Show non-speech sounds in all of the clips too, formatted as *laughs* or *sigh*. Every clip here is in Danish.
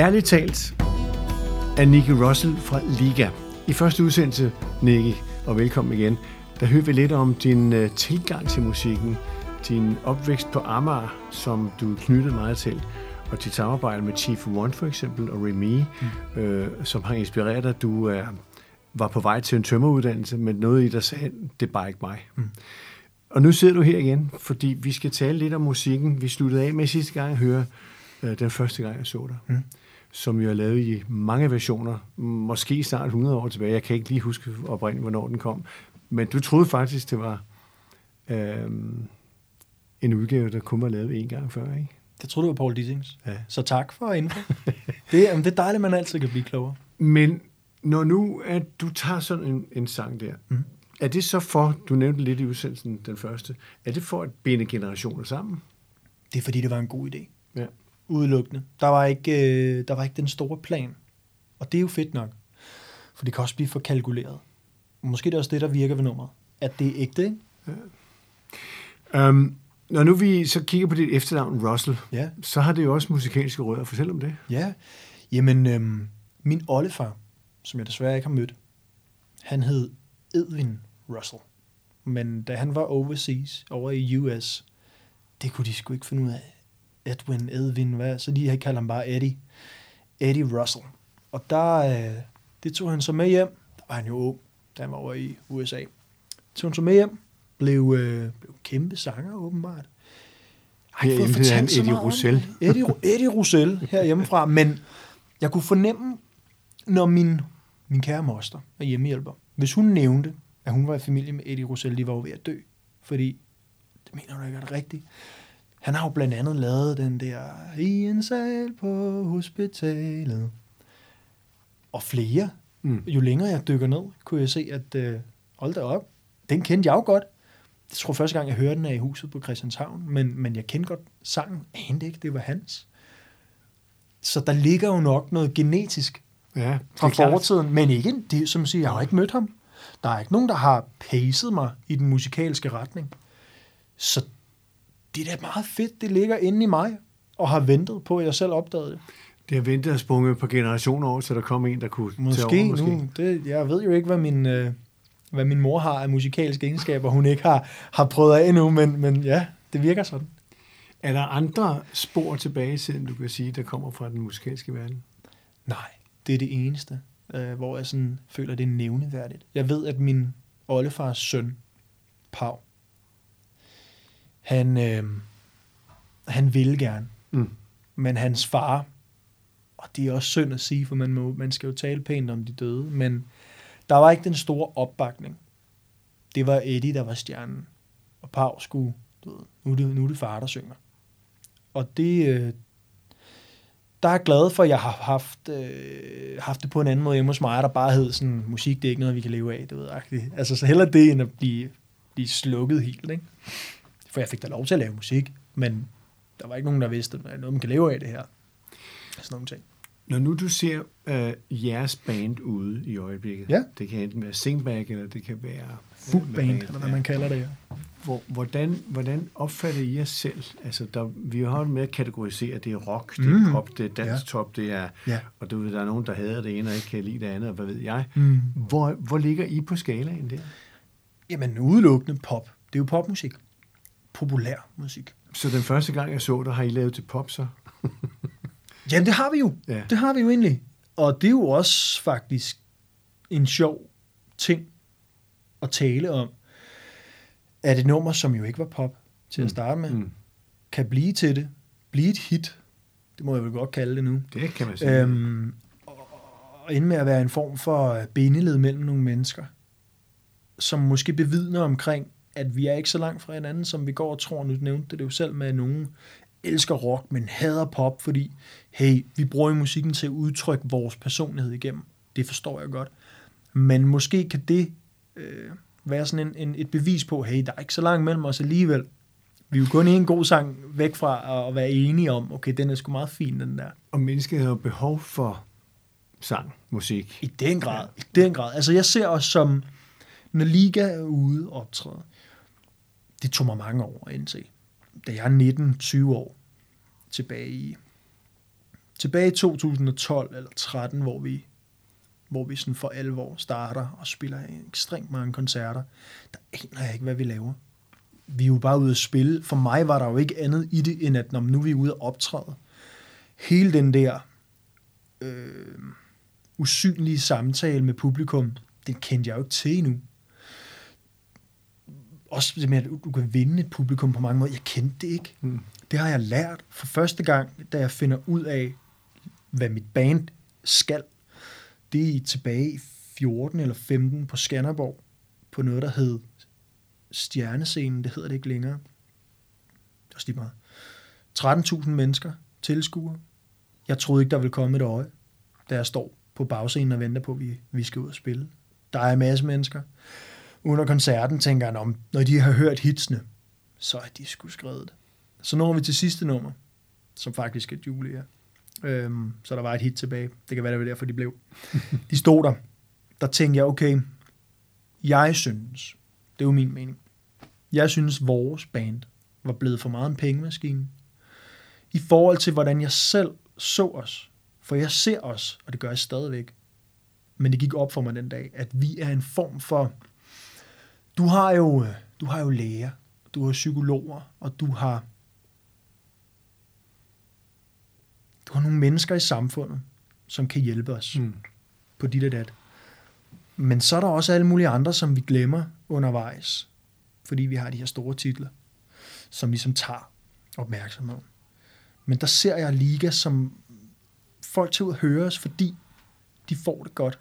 Ærligt talt er Nicky Russell fra Liga. I første udsendelse, Nicky, og velkommen igen, der hører vi lidt om din uh, tilgang til musikken, din opvækst på Amager, som du knyttede meget til, og dit samarbejde med Chief One for eksempel, og Remy, mm. øh, som har inspireret dig. Du er, var på vej til en tømmeruddannelse, men noget i dig sagde, det er bare ikke mig. Mm. Og nu sidder du her igen, fordi vi skal tale lidt om musikken. Vi sluttede af med sidste gang at høre øh, den første gang, jeg så dig. Mm. Som jo er lavet i mange versioner. Måske snart 100 år tilbage. Jeg kan ikke lige huske oprindeligt, hvornår den kom. Men du troede faktisk, det var øh, en udgave, der kun var lavet en gang før, ikke? Det troede du var Paul Dissings. Ja. Så tak for info. *laughs* det, jamen, det er dejligt, at man altid kan blive klogere. Men når nu at du tager sådan en, en sang der, mm. er det så for, du nævnte lidt i udsendelsen den første, er det for at binde generationer sammen? Det er fordi, det var en god idé. Ja. Udelukkende. Der var ikke, øh, der var ikke den store plan. Og det er jo fedt nok. For det kan også blive for kalkuleret. Måske det er også det, der virker ved nummeret. At det er ægte, ikke? Ja. Um, når nu vi så kigger på dit efternavn, Russell, Ja. så har det jo også musikalske rødder. Fortæl om det. Ja. Jamen, øhm, min oldefar, som jeg desværre ikke har mødt, han hed Edwin Russell. Men da han var overseas, over i US, det kunne de sgu ikke finde ud af. Edwin, Edwin, hvad? Så de kalder ham bare Eddie. Eddie Russell. Og der, øh, det tog han så med hjem. Der var han jo ung, da han var over i USA. Tog han så med hjem. Blev, øh, blev kæmpe sanger, åbenbart. Herhjemme hedder han Eddie Roussel. det. Eddie, Eddie Roussel herhjemmefra. *laughs* Men jeg kunne fornemme, når min, min kære moster er hjemmehjælper, hvis hun nævnte, at hun var i familie med Eddie Roussel, de var jo ved at dø. Fordi, det mener du ikke er det rigtigt. Han har jo blandt andet lavet den der, i en sal på hospitalet. Og flere. Mm. Jo længere jeg dykker ned, kunne jeg se, at øh, hold da op, den kendte jeg jo godt. Jeg tror første gang, jeg hørte den er i huset på Christianshavn, men, men jeg kendte godt sangen, anede ikke, det var hans. Så der ligger jo nok noget genetisk Ja, fra klart. fortiden, men ikke, det, som siger, jeg har ikke mødt ham. Der er ikke nogen, der har pacet mig i den musikalske retning. Så det er da meget fedt, det ligger inde i mig, og har ventet på, at jeg selv opdagede det. Det har ventet og sprunget på generationer over, så der kom en, der kunne tage Måske, over. måske. nu. Det, jeg ved jo ikke, hvad min, øh, hvad min mor har af musikalske egenskaber, hun ikke har, har prøvet af endnu, men, men ja, det virker sådan. Er der andre spor tilbage i tiden, du kan sige, der kommer fra den musikalske verden? Nej, det er det eneste, øh, hvor jeg sådan føler, det er nævneværdigt. Jeg ved, at min oldefars søn, Pau, han, øh, han ville gerne, Mm. men hans far, og det er også synd at sige, for man, må, man skal jo tale pænt om de døde, men der var ikke den store opbakning. Det var Eddie, der var stjernen, og Pau skulle, du ved, nu er det, nu er det far, der synger. Og det, øh, der er jeg glad for, at jeg har haft, øh, haft det på en anden måde hjemme hos mig, der bare hed sådan, musik, det er ikke noget, vi kan leve af, du ved, agtigt. Altså, så heller det, end at blive, blive slukket helt, ikke? For jeg fik da lov til at lave musik, men der var ikke nogen, der vidste, at noget, man kan leve af det her. Sådan nogle ting. Når nu du ser øh, jeres band ude i øjeblikket, Ja. det kan enten være singback, eller det kan være Full band, eller hvad man kalder det. Ja. Hvor, hvordan, hvordan opfatter I jer selv? Altså, der, vi har jo med at kategorisere, det er rock, det er Mhm. pop, det er dansk Ja. top, det er, Ja. og du ved, der er nogen, der hader det ene og ikke kan lide det andet, og hvad ved jeg. Mm. Hvor, hvor ligger I på skalaen der? Jamen, udelukkende pop. Det er jo popmusik. Populær musik. Så den første gang, jeg så dig, har I lavet til pop, så? *laughs* Jamen, det har vi jo. Ja. Det har vi jo egentlig. Og det er jo også faktisk en sjov ting at tale om, at et nummer, som jo ikke var pop til at starte med, Mm. kan blive til det, blive et hit. Det må jeg vel godt kalde det nu. Det kan man sige. Øhm, og og ende med at være en form for bindeled mellem nogle mennesker, som måske bevidner omkring, at vi er ikke så langt fra hinanden, som vi går og tror. Nu nævnte det jo selv med, at nogen elsker rock, men hader pop, fordi, hey, vi bruger musikken til at udtrykke vores personlighed igennem. Det forstår jeg godt. Men måske kan det øh, være sådan en, en, et bevis på, hey, der er ikke så langt mellem os alligevel. Vi er jo kun en god sang væk fra at være enige om, okay, den er sgu meget fin, den der. Og mennesket har jo behov for sang, musik. I den grad. I den grad. Altså, jeg ser os som, når Liga er ude og optræde, det tog mig mange år at indse. Da jeg er 19-20 år tilbage i tilbage i 2012 eller 13, hvor vi, hvor vi sådan for alvor starter og spiller ekstremt mange koncerter, der aner jeg ikke, hvad vi laver. Vi er jo bare ude at spille. For mig var der jo ikke andet i det, end at når nu er vi ude at optræde. Hele den der øh, usynlige samtale med publikum, den kendte jeg jo ikke til endnu. Også det med, at du kan vinde et publikum på mange måder. Jeg kendte det ikke. Mm. Det har jeg lært for første gang, da jeg finder ud af, hvad mit band skal. Det er tilbage i 14 eller 15 på Skanderborg, på noget, der hed Stjernescenen. Det hedder det ikke længere. Det er også lige meget. 13.000 mennesker, tilskuere. Jeg troede ikke, der ville komme et øje, da jeg står på bagscenen og venter på, at vi, vi skal ud og spille. Der er en masse mennesker. Under koncerten tænker jeg, om, når de har hørt hitsene, så er de sgu skrevet det. Så når vi til sidste nummer, som faktisk er Julia. Øhm, så der var et hit tilbage. Det kan være, det var derfor, de blev. *laughs* De stod der. Der tænkte jeg, okay, jeg synes, det er jo min mening, jeg synes, vores band var blevet for meget en pengemaskine. I forhold til, hvordan jeg selv så os. For jeg ser os, og det gør jeg stadigvæk. Men det gik op for mig den dag, at vi er en form for... Du har jo, du har jo læger, du har psykologer, og du har du har nogle mennesker i samfundet, som kan hjælpe os mm. på dit og dat. Men så er der også alle mulige andre, som vi glemmer undervejs, fordi vi har de her store titler, som ligesom tager opmærksomhed. Men der ser jeg Liga som folk til at høre os, fordi de får det godt.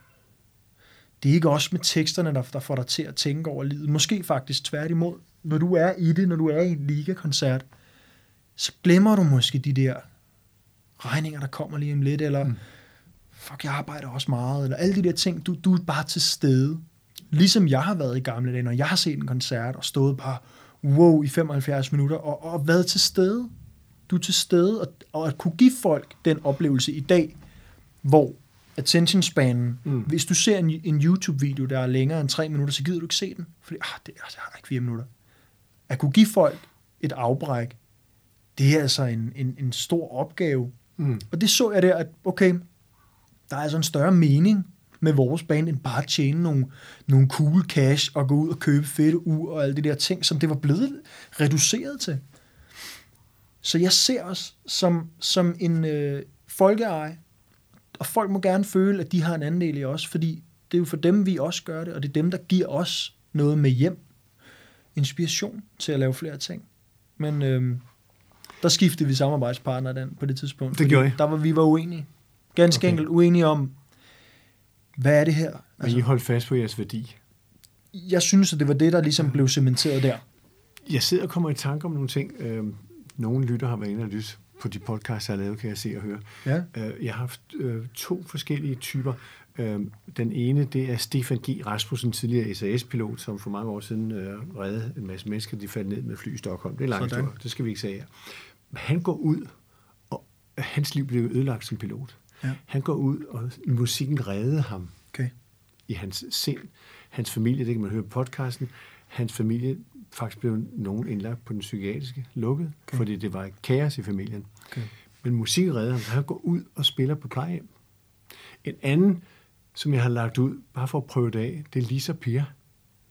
Det er ikke også med teksterne, der, der får dig til at tænke over livet. Måske faktisk tværtimod. Når du er i det, når du er i en liga-koncert, så glemmer du måske de der regninger, der kommer lige om lidt, eller mm. fuck, jeg arbejder også meget, eller alle de der ting. Du, du er bare til stede. Ligesom jeg har været i gamle dage, når jeg har set en koncert og stået bare wow i 75 minutter, og, og været til stede. Du er til stede, og, og at kunne give folk den oplevelse i dag, hvor attention spanen, mm. hvis du ser en, en YouTube-video, der er længere end tre minutter, så gider du ikke se den, fordi ah, det, altså, jeg har ikke fire minutter. At kunne give folk et afbræk, det er altså en, en, en stor opgave. Mm. Og det så jeg der, at okay, der er altså en større mening med vores band, end bare at tjene nogle, nogle cool cash og gå ud og købe fedte ur og alle de der ting, som det var blevet reduceret til. Så jeg ser os som, som en øh, folkeeje, og folk må gerne føle, at de har en andel i os, fordi det er jo for dem, vi også gør det, og det er dem, der giver os noget med hjem. Inspiration til at lave flere ting. Men øh, der skiftede vi samarbejdspartner den på det tidspunkt. Det gjorde I. Der var vi var uenige. Ganske okay. enkelt uenige om, hvad er det her? Altså, Men I holdt fast på jeres værdi. Jeg synes, at det var det, der ligesom blev cementeret der. Jeg sidder og kommer i tanke om nogle ting. Øh, nogle lytter har været inde og lytte på de podcasts, jeg har lavet, kan jeg se og høre. Ja. Øh, jeg har haft øh, to forskellige typer. Øh, den ene, det er Stefan G. Rasmussen, tidligere SAS-pilot, som for mange år siden øh, reddede en masse mennesker, de faldt ned med fly i Stockholm. Det er langt historie, det skal vi ikke sige her. Han går ud, og hans liv blev ødelagt som pilot. Ja. Han går ud, og musikken reddede ham Okay. i hans sind. Hans familie, det kan man høre på podcasten, hans familie faktisk blev nogen indlagt på den psykiatriske lukket, okay. Fordi det var kaos i familien. Okay. Men musik redder ham, så han går ud og spiller på plejehjem. En anden, som jeg har lagt ud, bare for at prøve det af, det er Lisa Per.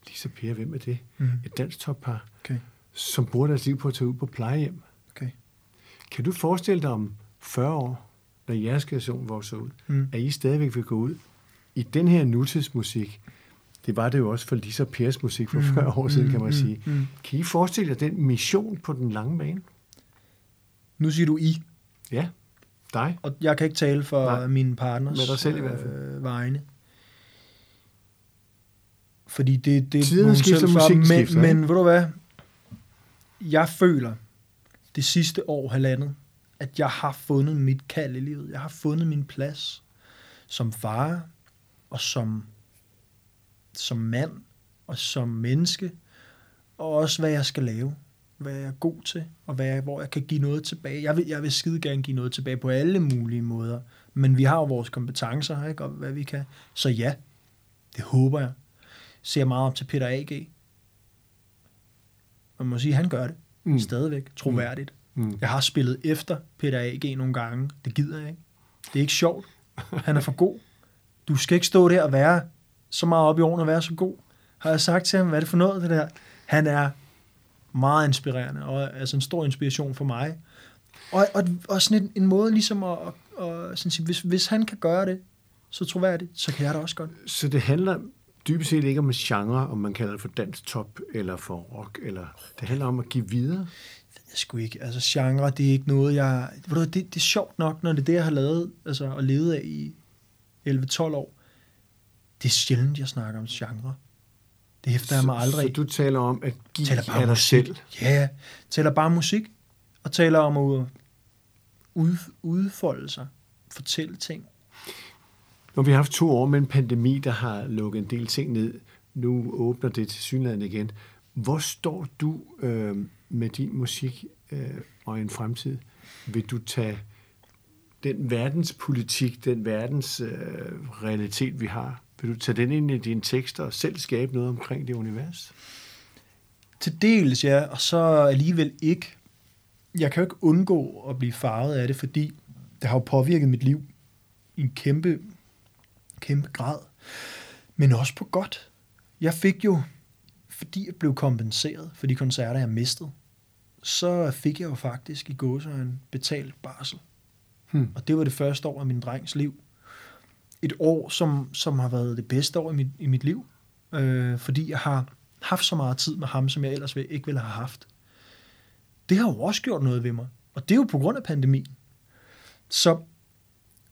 Lisa Per, hvem er det? Mm. Et dansk toppar, Okay. som bruger deres liv på at tage ud på plejehjem. Okay. Kan du forestille dig om 40 år, når jeres generation vokser ud, Mm. at I stadigvæk vil gå ud i den her nutidsmusik? Det var det jo også for Lisa Pers musik for 40 år siden, kan man sige. Mm. Kan I forestille jer den mission på den lange bane? Nu siger du I, Ja, dig. og jeg kan ikke tale for Nej. Mine partners Med dig selv i hvert fald. Øh, vegne. Fordi det, det hun skifter, selv for, men, skifter, men ved du hvad? Jeg føler det sidste år, halvandet, at jeg har fundet mit kald i livet. Jeg har fundet min plads som far og som, som mand og som menneske, og også hvad jeg skal lave, hvad jeg er god til, og hvad jeg, hvor jeg kan give noget tilbage. Jeg vil, jeg vil skide gerne give noget tilbage på alle mulige måder, men vi har jo vores kompetencer, ikke, og hvad vi kan. Så ja, det håber jeg. Ser meget op til Peter A.G. Man må sige, at han gør det Mm. mm. stadigvæk troværdigt. Mm. Jeg har spillet efter Peter A.G. nogle gange. Det gider jeg ikke. Det er ikke sjovt. Han er for god. Du skal ikke stå der og være så meget op i årene og være så god. Har jeg sagt til ham, hvad er det for noget, det der? Han er meget inspirerende, og altså en stor inspiration for mig. Og, og, og sådan en, en måde ligesom at, at, at sådan sige, hvis, hvis han kan gøre det, så troværdigt, så kan jeg det også godt. Så det handler dybest set ikke om en genre, om man kalder det for dansk top, eller for rock, eller det handler om at give videre? Jeg skulle ikke. Altså, genre, det er ikke noget, jeg... Det, det er sjovt nok, når det er det, jeg har lavet, altså, og levet af i 11-12 år. Det er sjældent, jeg snakker om genre. Det hæfter jeg mig aldrig. Så du taler om at give taler bare af dig musik. selv? Ja, taler bare musik, og taler om at ud, udfolde sig, fortælle ting. Når vi har haft to år med en pandemi, der har lukket en del ting ned, nu åbner det til synligheden igen. Hvor står du øh, med din musik øh, og en fremtid? Vil du tage den verdenspolitik, den verdens øh, realitet, vi har, vil du tage den ind i dine tekster og selv skabe noget omkring det univers? Til dels, ja, og så alligevel ikke. Jeg kan jo ikke undgå at blive farvet af det, fordi det har jo påvirket mit liv i en kæmpe, kæmpe grad. Men også på godt. Jeg fik jo, fordi jeg blev kompenseret for de koncerter, jeg mistede, så fik jeg jo faktisk i gåsøjne betalt barsel. Hmm. Og det var det første år af min drengs liv. Et år, som, som har været det bedste år i mit, i mit liv, øh, fordi jeg har haft så meget tid med ham, som jeg ellers ikke ville have haft. Det har jo også gjort noget ved mig. Og det er jo på grund af pandemien. Så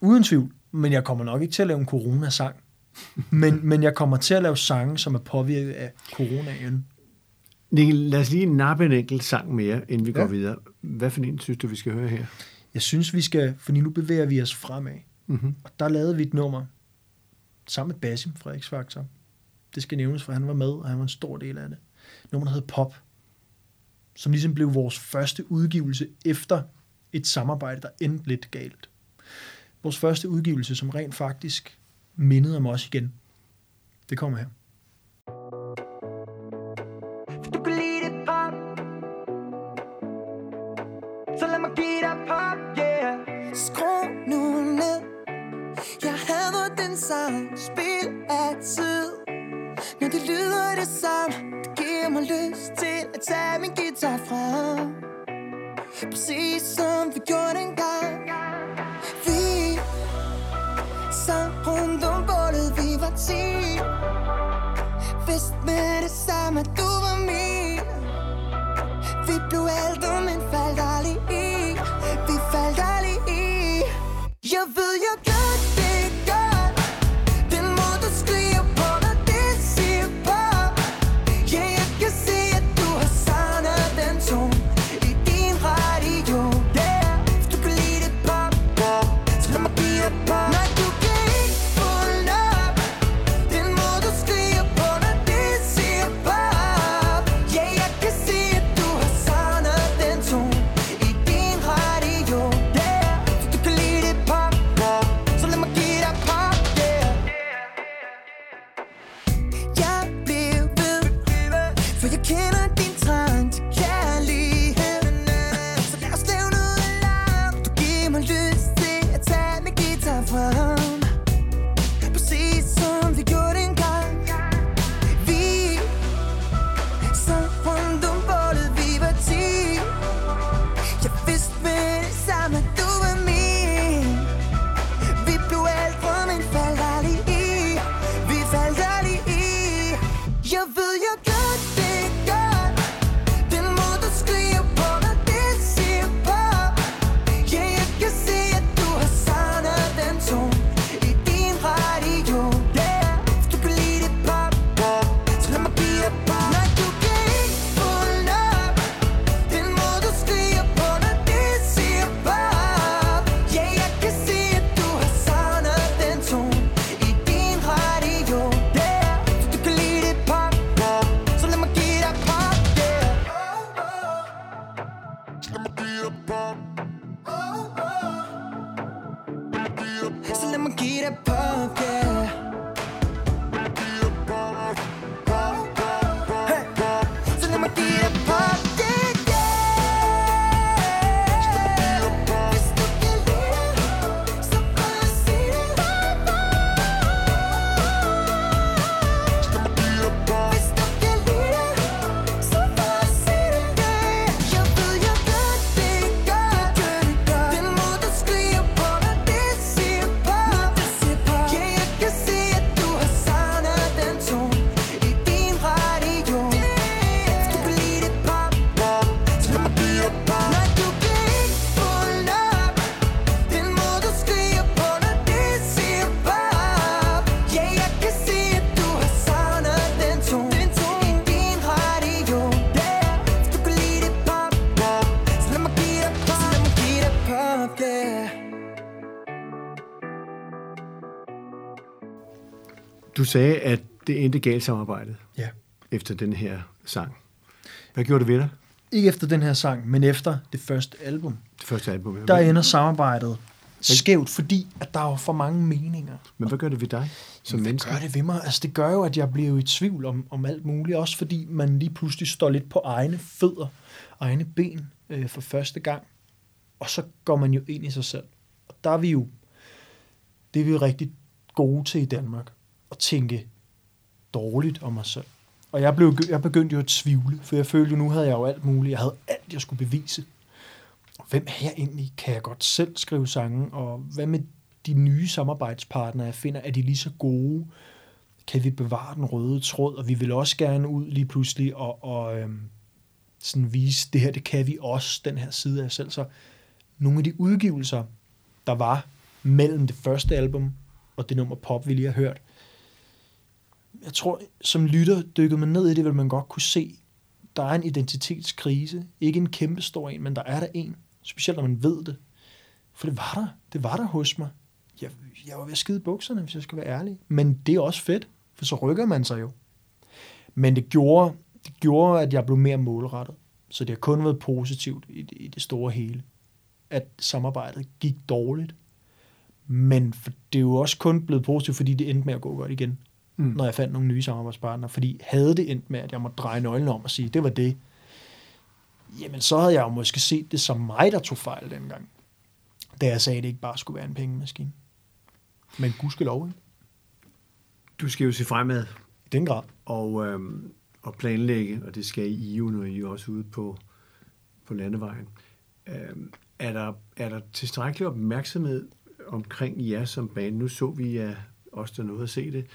uden tvivl, men jeg kommer nok ikke til at lave en corona-sang. *laughs* men, men jeg kommer til at lave sange, som er påvirket af coronaen. Nikkel, lad os lige nappe en enkelt sang mere, inden vi ja. Går videre. Hvad for en synes du, vi skal høre her? Jeg synes, vi skal, fordi nu bevæger vi os fremad. Mm-hmm. Og der lavede vi et nummer sammen med Basim fra X-Factor. Det skal nævnes, for han var med, og han var en stor del af det. Nummeret hed Pop, som ligesom blev vores første udgivelse efter et samarbejde, der endte lidt galt. Vores første udgivelse, som rent faktisk mindede om os igen. Det kommer her. Sang Spil af tid. Når det lyder det samme Det giver mig lyst til at tage min guitar frem. Præcis som vi gjorde dengang. Vi sang rundt om bålet Vi var ti. Vidste med det samme at du var min. Vi blev ældre, men faldt aldrig i sagde, at det endte galt samarbejdet Ja. efter den her sang. Hvad gjorde det ved dig, Ikke efter den her sang, men efter det første album. det første album? Der ender samarbejdet skævt, fordi at der er for mange meninger. Men hvad gør det ved dig som Hvad menneske? gør det ved mig? Altså, det gør jo, at jeg bliver i tvivl om, om alt muligt. Også fordi man lige pludselig står lidt på egne fødder, egne ben øh, for første gang. Og så går man jo ind i sig selv. Og der er vi jo, det er vi jo rigtig gode til i Danmark. At tænke dårligt om mig selv. Og jeg, blev, jeg begyndte jo at tvivle, for jeg følte jo, nu havde jeg jo alt muligt. Jeg havde alt, jeg skulle bevise. Hvem er jeg egentlig? Kan jeg godt selv skrive sange? Og hvad med de nye samarbejdspartnere, jeg finder, er de lige så gode? Kan vi bevare den røde tråd? Og vi vil også gerne ud lige pludselig og, og øhm, sådan vise, det her, det kan vi også, den her side af os selv. Så nogle af de udgivelser, der var mellem det første album og det nummer Pop, vi lige har hørt, jeg tror, som lytter dykkede man ned i det, vil man godt kunne se, der er en identitetskrise. Ikke en kæmpe stor en, men der er der en. Specielt når man ved det. For det var der. Det var der hos mig. Jeg, jeg var ved at skide bukserne, hvis jeg skal være ærlig. Men det er også fedt, for så rykker man sig jo. Men det gjorde, det gjorde, at jeg blev mere målrettet. Så det har kun været positivt i det, i det store hele. At samarbejdet gik dårligt. Men for, det er jo også kun blevet positivt, fordi det endte med at gå godt igen Mm. når jeg fandt nogle nye samarbejdspartnere. Fordi havde det endt med, at jeg måtte dreje nøglen om og sige, det var det, jamen så havde jeg jo måske set det som mig, der tog fejl dengang. Da jeg sagde, at det ikke bare skulle være en pengemaskine. Men gudskelov, ikke? Du skal jo se fremad I den grad. og, øhm, og planlægge, og det skal I jo, når I er også ude på, på landevejen. Øhm, er, der, er der tilstrækkelig opmærksomhed omkring jer som band? Nu så vi jer, os der nåede at se det,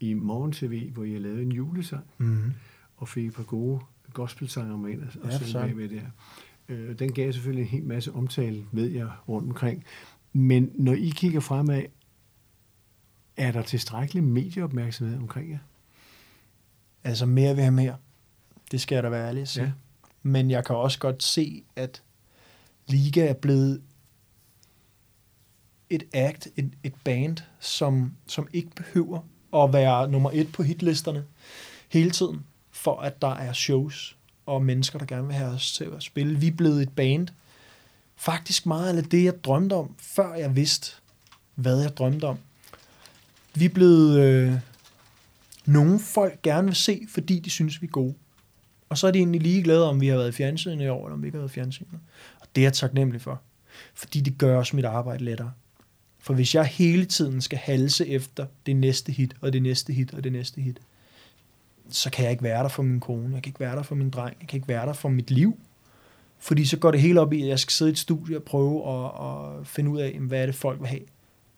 i Morgen TV, hvor har lavet en julesang, Mm-hmm. og fik et par gode gospelsanger med ind og, og Ja, synge så. med det her. Øh, den gav selvfølgelig en hel masse omtale, ved jeg, rundt omkring. Men når I kigger fremad, er der tilstrækkelig medieopmærksomhed omkring jer? Altså mere vil have mere. Det skal jeg da være ærlig at sige. Ja. Men jeg kan også godt se, at Liga er blevet et act, et, et band, som, som ikke behøver at være nummer et på hitlisterne hele tiden, for at der er shows og mennesker, der gerne vil have os til at spille. Vi er blevet et band, faktisk meget af det, jeg drømte om, før jeg vidste, hvad jeg drømte om. Vi er blevet øh, nogle folk gerne vil se, fordi de synes, vi er gode. Og så er de egentlig ligeglade, om vi har været i fjernsynet i år, eller om vi ikke har været i fjernsynet. Og det er jeg taknemmelig for. Fordi det gør også mit arbejde lettere. For hvis jeg hele tiden skal halse efter det næste hit, og det næste hit, og det næste hit, så kan jeg ikke være der for min kone, jeg kan ikke være der for min dreng, jeg kan ikke være der for mit liv. Fordi så går det hele op i, at jeg skal sidde i et studie og prøve at, at finde ud af, hvad er det folk vil have.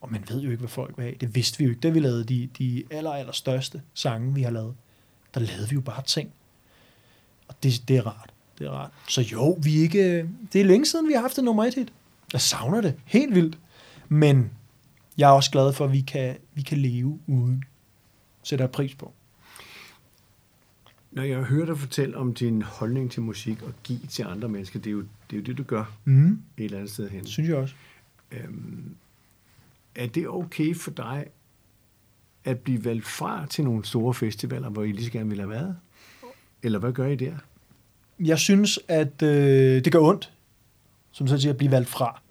Og man ved jo ikke, hvad folk vil have. Det vidste vi jo ikke, da vi lavede de, de aller, aller største sange, vi har lavet. Der lavede vi jo bare ting. Og det, det er rart. Det er rart. Så jo, vi ikke... Øh, det er længe siden, vi har haft et nummer et hit. Jeg savner det. Helt vildt. Men jeg er også glad for, at vi kan, vi kan leve uden. Sætter pris på. Når jeg hører dig fortælle om din holdning til musik og give til andre mennesker, det er jo det, er jo det du gør Mm. et eller andet sted hen. Synes jeg også. Øhm, er det okay for dig at blive valgt fra til nogle store festivaler, hvor I lige så gerne ville have været? Eller hvad gør I der? Jeg synes, at øh, det gør ondt, som så siger, at blive valgt fra.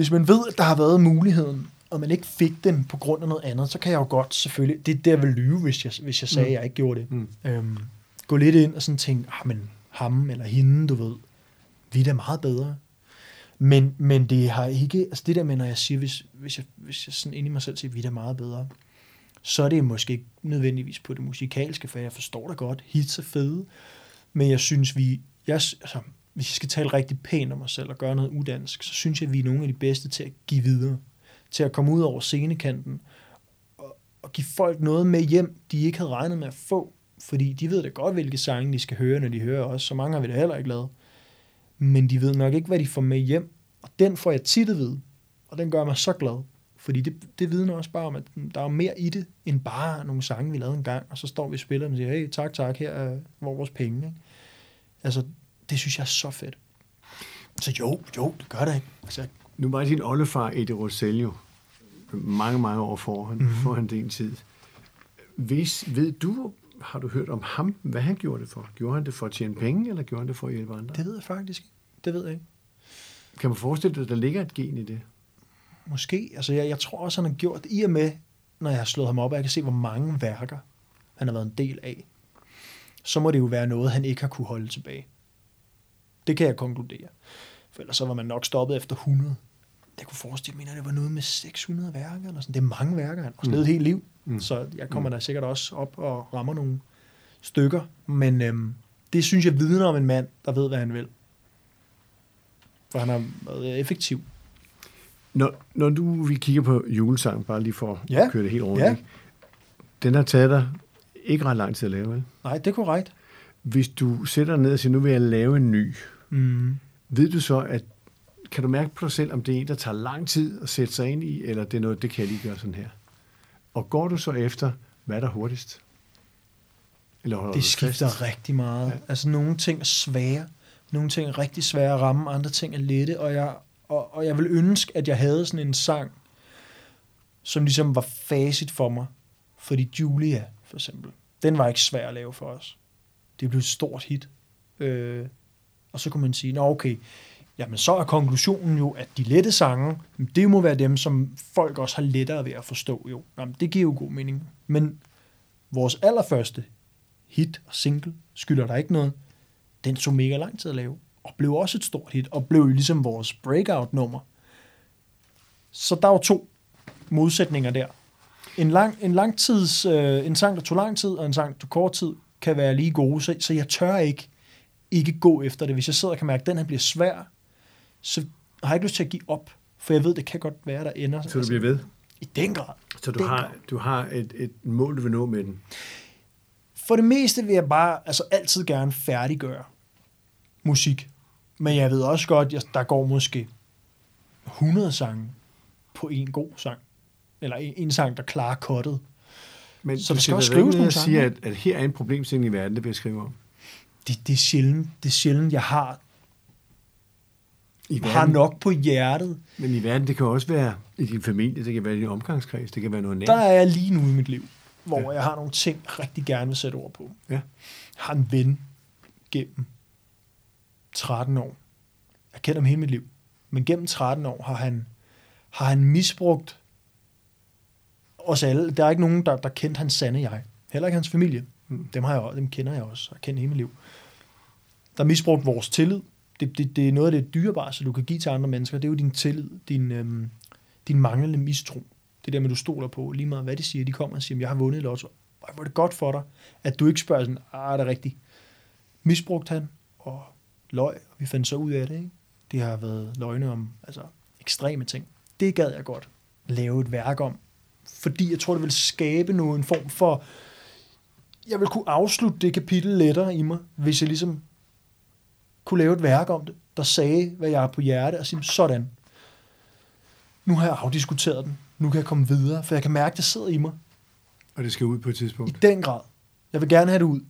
Hvis man ved, at der har været muligheden, og man ikke fik den på grund af noget andet, så kan jeg jo godt selvfølgelig, det er der, jeg vil lyve, hvis jeg, hvis jeg sagde, at jeg ikke gjorde det. Mm. Øhm, gå lidt ind og sådan tænke, ah, men ham eller hende, du ved, vi er da meget bedre. Men, men det har ikke, altså det der med, når jeg siger, hvis, hvis, jeg, hvis jeg sådan inde i mig selv siger, vi er da meget bedre, så er det måske ikke nødvendigvis på det musikalske, for jeg forstår da godt, hits er fede, men jeg synes, vi, jeg, altså, hvis jeg skal tale rigtig pænt om mig selv og gøre noget udansk, så synes jeg, at vi er nogle af de bedste til at give videre, til at komme ud over scenekanten og, og give folk noget med hjem, de ikke havde regnet med at få, fordi de ved da godt, hvilke sange de skal høre, når de hører os. Så mange har vi da heller ikke lavet. Men de ved nok ikke, hvad de får med hjem. Og den får jeg tit at vide. Og den gør mig så glad. Fordi det, det vidner også bare om, at der er mere i det, end bare nogle sange, vi lavede en gang. Og så står vi og spiller og siger, hey, tak, tak, her er hvor er vores penge. Ikke? Altså, det synes jeg er så fedt. Så jo, jo, det gør det ikke. Altså, Nu var din oldefar Eddie Rosello mange, mange år foran, mm. foran din tid. Hvis, ved du, har du hørt om ham, hvad han gjorde det for? Gjorde han det for at tjene penge, eller gjorde han det for at hjælpe andre? Det ved jeg faktisk. Det ved jeg ikke. Kan man forestille dig, at der ligger et gen i det? Måske. Altså, jeg, jeg tror også, han har gjort i og med, når jeg har slået ham op, og jeg kan se, hvor mange værker han har været en del af. Så må det jo være noget, han ikke har kunne holde tilbage. Det kan jeg konkludere. For ellers så var man nok stoppet efter 100. Jeg kunne forestille mig, at det var noget med 600 værker. Eller sådan. Det er mange værker. Han har levet et helt liv. Mm. Så jeg kommer da sikkert også op og rammer nogle stykker. Men øhm, det synes jeg vidner om en mand, der ved, hvad han vil. For han har været effektiv. Når, når du, vi kigger på julesang, bare lige for Ja. at køre det helt rundt, Ja. ikke? den har taget dig ikke ret lang tid at lave, vel? Nej, det er korrekt. Hvis du sætter dig ned og siger, nu vil jeg lave en ny, Mm. ved du så, at kan du mærke på dig selv, om det er en, der tager lang tid at sætte sig ind i, eller det er noget, det kan jeg lige gøre sådan her? Og går du så efter, hvad er der hurtigst? Eller Det skifter fast? rigtig meget. Ja. Altså, nogle ting er svære. Nogle ting er rigtig svære at ramme, andre ting er lette. Og jeg, og, og jeg vil ønske, at jeg havde sådan en sang, som ligesom var facit for mig. Fordi Julia, for eksempel, den var ikke svær at lave for os. Det blev et stort hit. Øh, og så kunne man sige, nå okay, jamen så er konklusionen jo, at de lette sange, det må være dem, som folk også har lettere ved at forstå jo. Jamen, det giver jo god mening. Men vores allerførste hit og single, skylder der ikke noget, den tog mega lang tid at lave, og blev også et stort hit, og blev ligesom vores breakout-nummer. Så der var to modsætninger der. En, lang, en, lang tids, øh, en sang, der tog lang tid, og en sang, der tog kort tid, kan være lige gode, så, så jeg tør ikke, ikke gå efter det. Hvis jeg sidder og kan mærke, at den her bliver svær, så har jeg ikke lyst til at give op, for jeg ved, det kan godt være, der ender. Så du bliver ved? I den grad. Så du Den har, grad. du har et, et mål, du vil nå med den? For det meste vil jeg bare altså altid gerne færdiggøre musik. Men jeg ved også godt, at der går måske 100 sange på en god sang. Eller en, en sang, der klarer kottet. Men Så der skal også skrives nogle sange. at, at her er en problemstilling i verden, det jeg skrive om. Det, det, er sjældent, det er sjældent, jeg har, I har nok på hjertet. Men i verden, det kan også være i din familie, det kan være i din omgangskreds, det kan være noget nært. Der er jeg lige nu i mit liv, hvor ja. jeg har nogle ting, jeg rigtig gerne vil sætte ord på. Ja. Jeg har en ven gennem 13 år. Jeg kender ham hele mit liv. Men gennem 13 år har han, har han misbrugt os alle. Der er ikke nogen, der, der kendte hans sande jeg. Heller ikke hans familie. Mm. Dem, har jeg, dem kender jeg også, og kender hele mit liv. Der misbrugte misbrugt vores tillid. Det, det, det er noget af det dyrebareste, du kan give til andre mennesker. Det er jo din tillid, din, øhm, din manglende mistro. Det der med, du stoler på, lige meget hvad de siger. De kommer og siger, jeg har vundet lotto. Ej, hvor er det godt for dig, at du ikke spørger sådan, ah, er det rigtigt? Misbrugt han, og løg, og vi fandt så ud af det, ikke? Det har været løgne om altså, ekstreme ting. Det gad jeg godt lave et værk om, fordi jeg tror, det vil skabe noget, en form for... Jeg vil kunne afslutte det kapitel lettere i mig, hvis jeg ligesom kunne lave et værk om det, der sagde, hvad jeg har på hjerte, og sige, sådan. Nu har jeg afdiskuteret den. Nu kan jeg komme videre, for jeg kan mærke, at det sidder i mig. Og det skal ud på et I tidspunkt. den grad. Jeg vil gerne have det ud.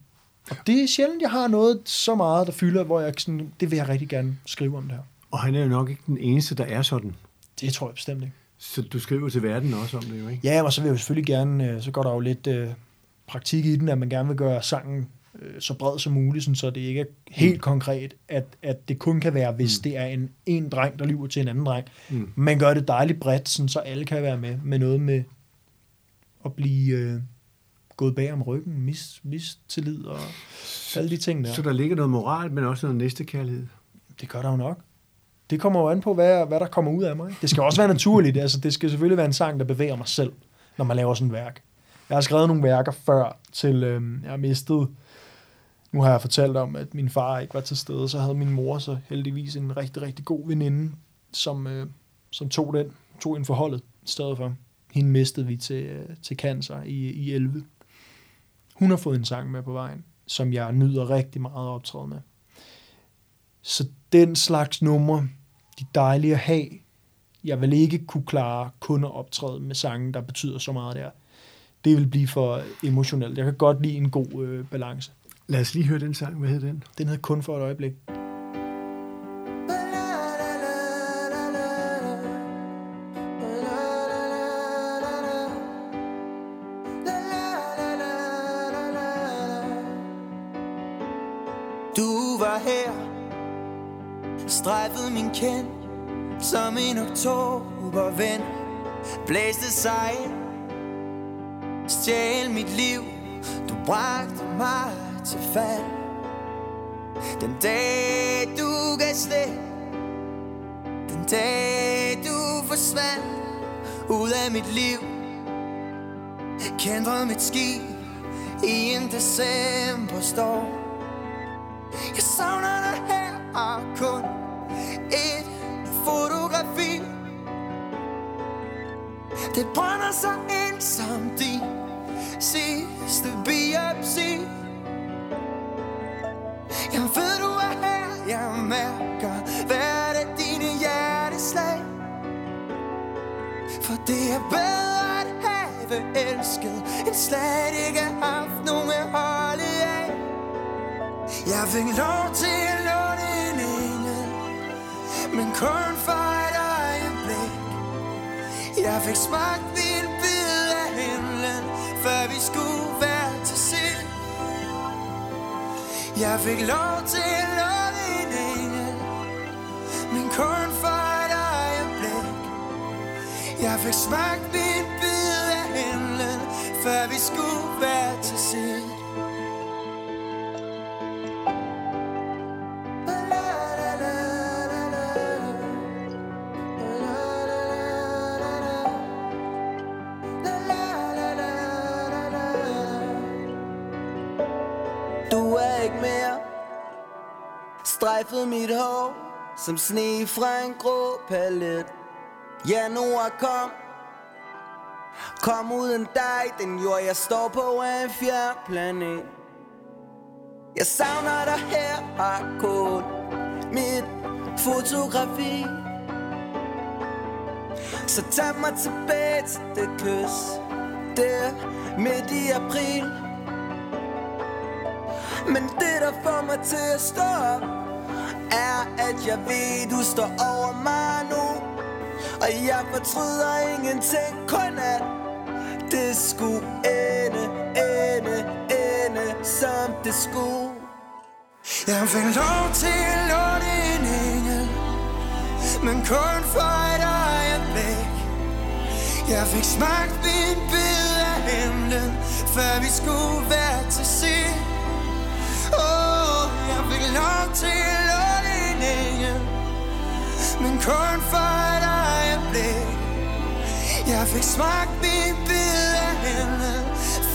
Og det er sjældent, jeg har noget så meget, der fylder, hvor jeg sådan, det vil jeg rigtig gerne skrive om det her. Og han er jo nok ikke den eneste, der er sådan. Det tror jeg bestemt ikke. Så du skriver til verden også om det jo, ikke? Ja, og så vil jeg jo selvfølgelig gerne, øh, så går der jo lidt øh, praktik i den, at man gerne vil gøre sangen øh, så bred som muligt, sådan, så det ikke er helt mm. konkret, at, at det kun kan være, hvis mm. det er en, en dreng, der lyver til en anden dreng. Mm. Man gør det dejligt bredt, sådan, så alle kan være med, med noget med at blive øh, gået bag om ryggen, mis, mistillid og alle de ting der. Så der ligger noget moral, men også noget næstekærlighed. Det gør der jo nok. Det kommer jo an på, hvad, hvad der kommer ud af mig. Det skal også være naturligt. Altså, det skal selvfølgelig være en sang, der bevæger mig selv, når man laver sådan et værk. Jeg har skrevet nogle værker før til, øhm, jeg har mistet, nu har jeg fortalt om, at min far ikke var til stede, så havde min mor så heldigvis en rigtig, rigtig god veninde, som, øh, som tog den, tog en forholdet i stedet for. Hende mistede vi til, øh, til cancer i, i 11. Hun har fået en sang med på vejen, som jeg nyder rigtig meget at optræde med. Så den slags numre, de dejlige at have. Jeg vil ikke kunne klare kun at optræde med sange, der betyder så meget der. Det vil blive for emotionelt. Jeg kan godt lide en god øh, balance. Lad os lige høre den sang. Hvad hed den? Den hed Kun for et øjeblik. Du var her Strejfede min kend Som en oktoberven Blæste sig ind Stjæl mit liv Du bragte mig til fald. Den dag du gav slip Den dag du forsvandt Ud af mit liv Kendte mit skib I en december decemberstorm. Jeg savner dig her Og kun et fotografi. Det brænder sig ind som din sidste biopsi. Det er bedre at have elsket End slet ikke haft nogen at holde af. Jeg fik lov til at låne en engel Men kun for et øjeblik. Jeg fik smagt min bid af himlen Før vi skulle være til sind. Jeg fik lov til at låne en engel Men kun jeg fik smagt en bid af himlen Før vi skulle være til sind strejfede mit hår Som sne fra en grå palet. Januar kom. Kom uden dig Den jord jeg står på er en fjern planet. Jeg savner dig her Har kun mit fotografi. Så tag mig tilbage til det kys. Der midt i april. Men det der får mig til at stå op Er at jeg ved du står over mig. Og jeg fortryder ingenting Kun at det skulle ende, ende, ende Som det skulle. Jeg fik lov til at låne en engel Men kun for et øjeblik. Jeg fik smagt min bid af himlen Før vi skulle være Jeg fik smagt min bid af hende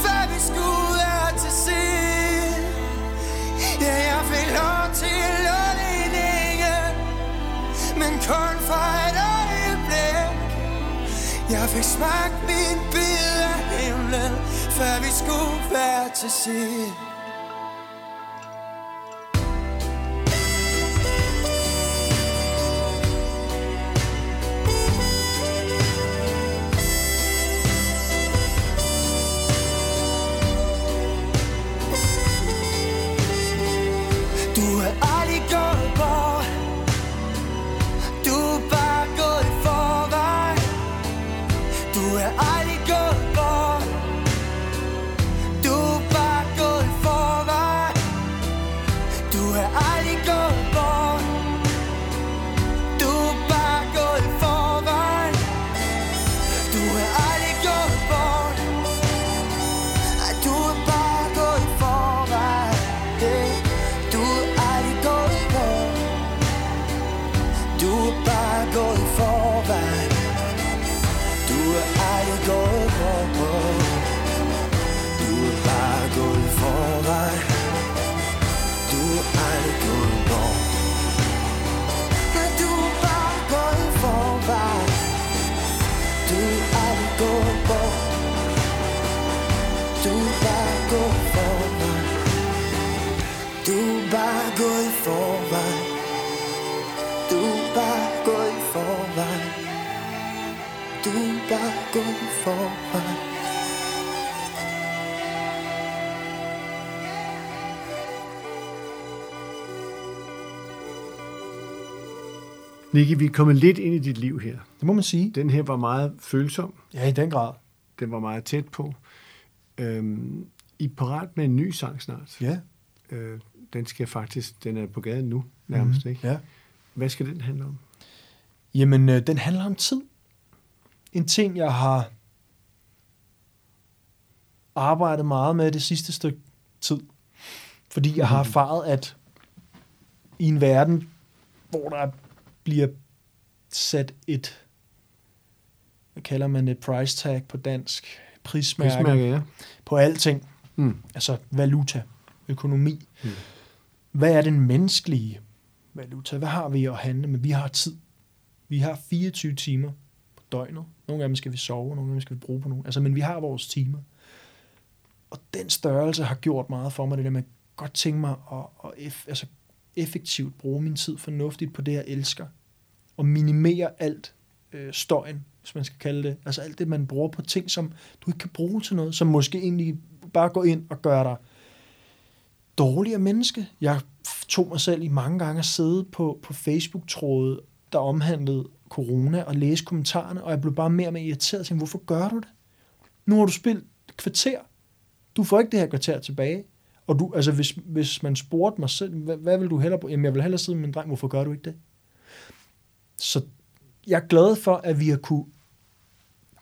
Før vi skulle være til sind Ja, jeg fik lov til at lide Men kun for et øjeblik. Jeg fik smagt min bid af himlen Før vi skulle være til sind gået i forvejen Du er bare gået i forvejen Du er bare gået i forvejen Nicky, vi er kommet lidt ind i dit liv her. Det må man sige. Den her var meget følsom. Ja, i den grad. Den var meget tæt på. Øhm, I er parat med en ny sang snart. Ja. Øh, den skal faktisk, den er på gaden nu nærmest, mm. ikke? Ja. Hvad skal den handle om? Jamen, øh, den handler om tid. En ting, jeg har arbejdet meget med det sidste stykke tid. Fordi jeg har erfaret, at i en verden, hvor der bliver sat et, hvad kalder man et price tag på dansk, prismærke, Prismærke, ja. på alting, Mm. altså valuta, økonomi. Mm. Hvad er den menneskelige valuta? Hvad har vi at handle med? Vi har tid. Vi har 24 timer på døgnet. Nogle af dem skal vi sove, nogle af dem skal vi bruge på nogen. Altså, men vi har vores timer. Og den størrelse har gjort meget for mig, det der med at godt tænke mig at, at eff, altså effektivt bruge min tid fornuftigt på det, jeg elsker. Og minimere alt øh, støjen, hvis man skal kalde det. Altså alt det, man bruger på ting, som du ikke kan bruge til noget, som måske egentlig bare går ind og gør dig dårligere menneske. Jeg tog mig selv i mange gange at sidde på, på Facebook-trådet, der omhandlede corona, og læse kommentarerne, og jeg blev bare mere og mere irriteret og tænkte, hvorfor gør du det? Nu har du spillet et kvarter. Du får ikke det her kvarter tilbage. Og du, altså hvis, hvis man spurgte mig selv, hvad, hvad vil du hellere på? Jamen, jeg vil hellere sidde med min dreng. Hvorfor gør du ikke det? Så jeg er glad for, at vi har kunne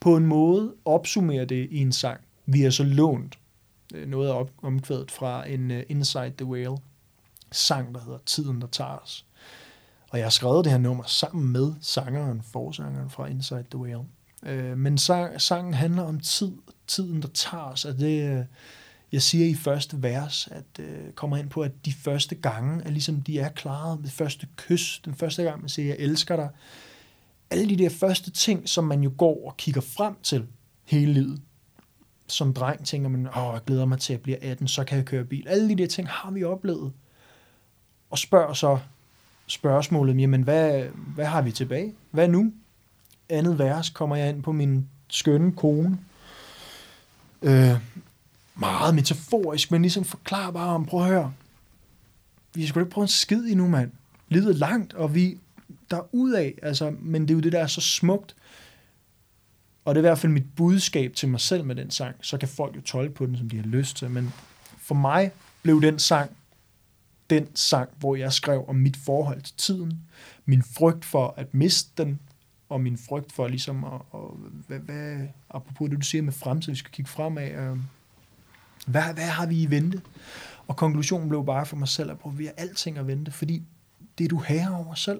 på en måde opsummere det i en sang. Vi er så lånt Øh, noget af omkvædet fra en uh, Inside the Whale sang, der hedder Tiden, der tager os. Og jeg har skrevet det her nummer sammen med sangeren, forsangeren fra Inside the Whale. Øh, men sang, sangen handler om tid, tiden, der tager os. og det, øh, jeg siger i første vers, at øh, kommer ind på, at de første gange, er ligesom de er klaret. Det første kys, den første gang, man siger, jeg elsker dig. Alle de der første ting, som man jo går og kigger frem til hele livet. Som dreng tænker man, åh, jeg glæder mig til at blive 18, så kan jeg køre bil. Alle de der ting har vi oplevet. Og spørger så spørgsmålet, jamen hvad, hvad har vi tilbage? Hvad nu? Andet vers kommer jeg ind på min skønne kone. Øh, meget metaforisk, men ligesom forklarer bare om, prøv at høre, vi skal ikke prøve en skid endnu, mand. Livet er langt, og vi der ud af, altså, men det er jo det, der er så smukt. Og det er i hvert fald mit budskab til mig selv med den sang. Så kan folk jo tolke på den, som de har lyst til. Men for mig blev den sang den sang, hvor jeg skrev om mit forhold til tiden, min frygt for at miste den, og min frygt for ligesom at, at hvad, hvad, apropos det, du siger med fremtid, vi skal kigge fremad, øh, hvad, hvad har vi i vente? Og konklusionen blev bare for mig selv, at prøve, vi har alting at vente, fordi det er du herre over selv.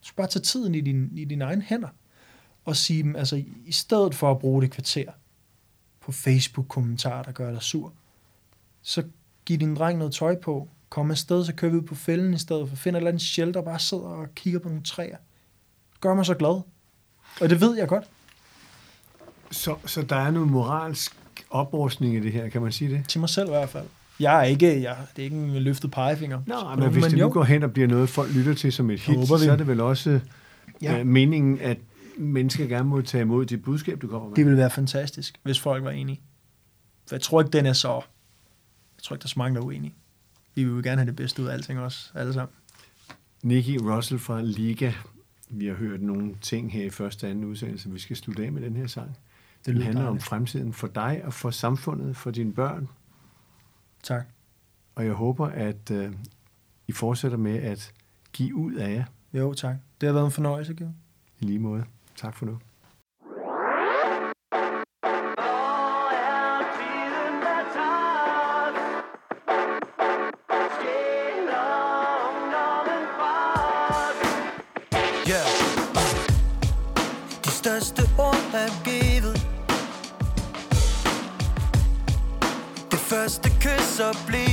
Du skal bare tage tiden i, din, i dine egne hænder, og sige dem, altså i stedet for at bruge det kvarter på Facebook-kommentarer, der gør dig sur, så giv din dreng noget tøj på, kom afsted, så kører vi ud på fælden i stedet for, find et eller andet shelter, bare sidder og kigger på nogle træer. Gør mig så glad. Og det ved jeg godt. Så, så der er noget moralsk oprustning i det her, kan man sige det? Til mig selv i hvert fald. Jeg er ikke, jeg, det er ikke en løftet pegefinger. Nej, men hvis det nu jo, går hen og bliver noget, folk lytter til som et hit, så er det vel også ja. øh, meningen, at mennesker gerne må tage imod dit budskab, du kommer med. det ville være fantastisk, hvis folk var enige. For jeg tror ikke, den er så... Jeg tror ikke, der er så mange, der er uenige. Vi vil jo gerne have det bedste ud af alting også, alle sammen. Nicky Russell fra Liga. Vi har hørt nogle ting her i første og anden udsendelse. Vi skal slutte af med den her sang. Det Den handler om dejligt. fremtiden for dig og for samfundet, for dine børn. Tak. Og jeg håber, at øh, I fortsætter med at give ud af jer Jo, tak. Det har været en fornøjelse, Giv. i lige måde. Tak for nu. Største ord er givet Det første kys og blevet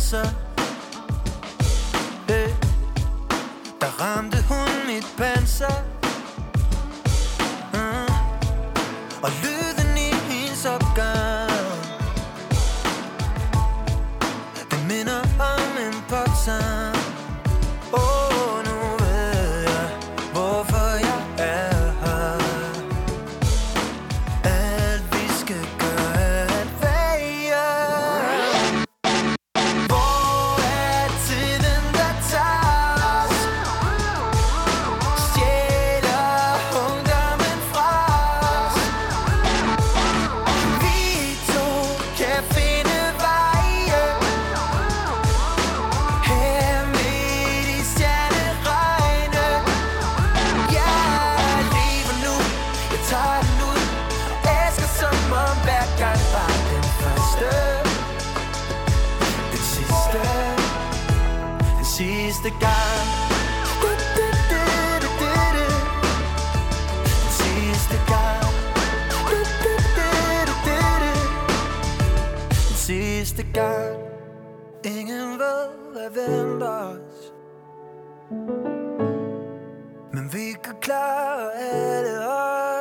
answer. sidste gang Ingen ved, hvad venter os Men vi kan klare alle os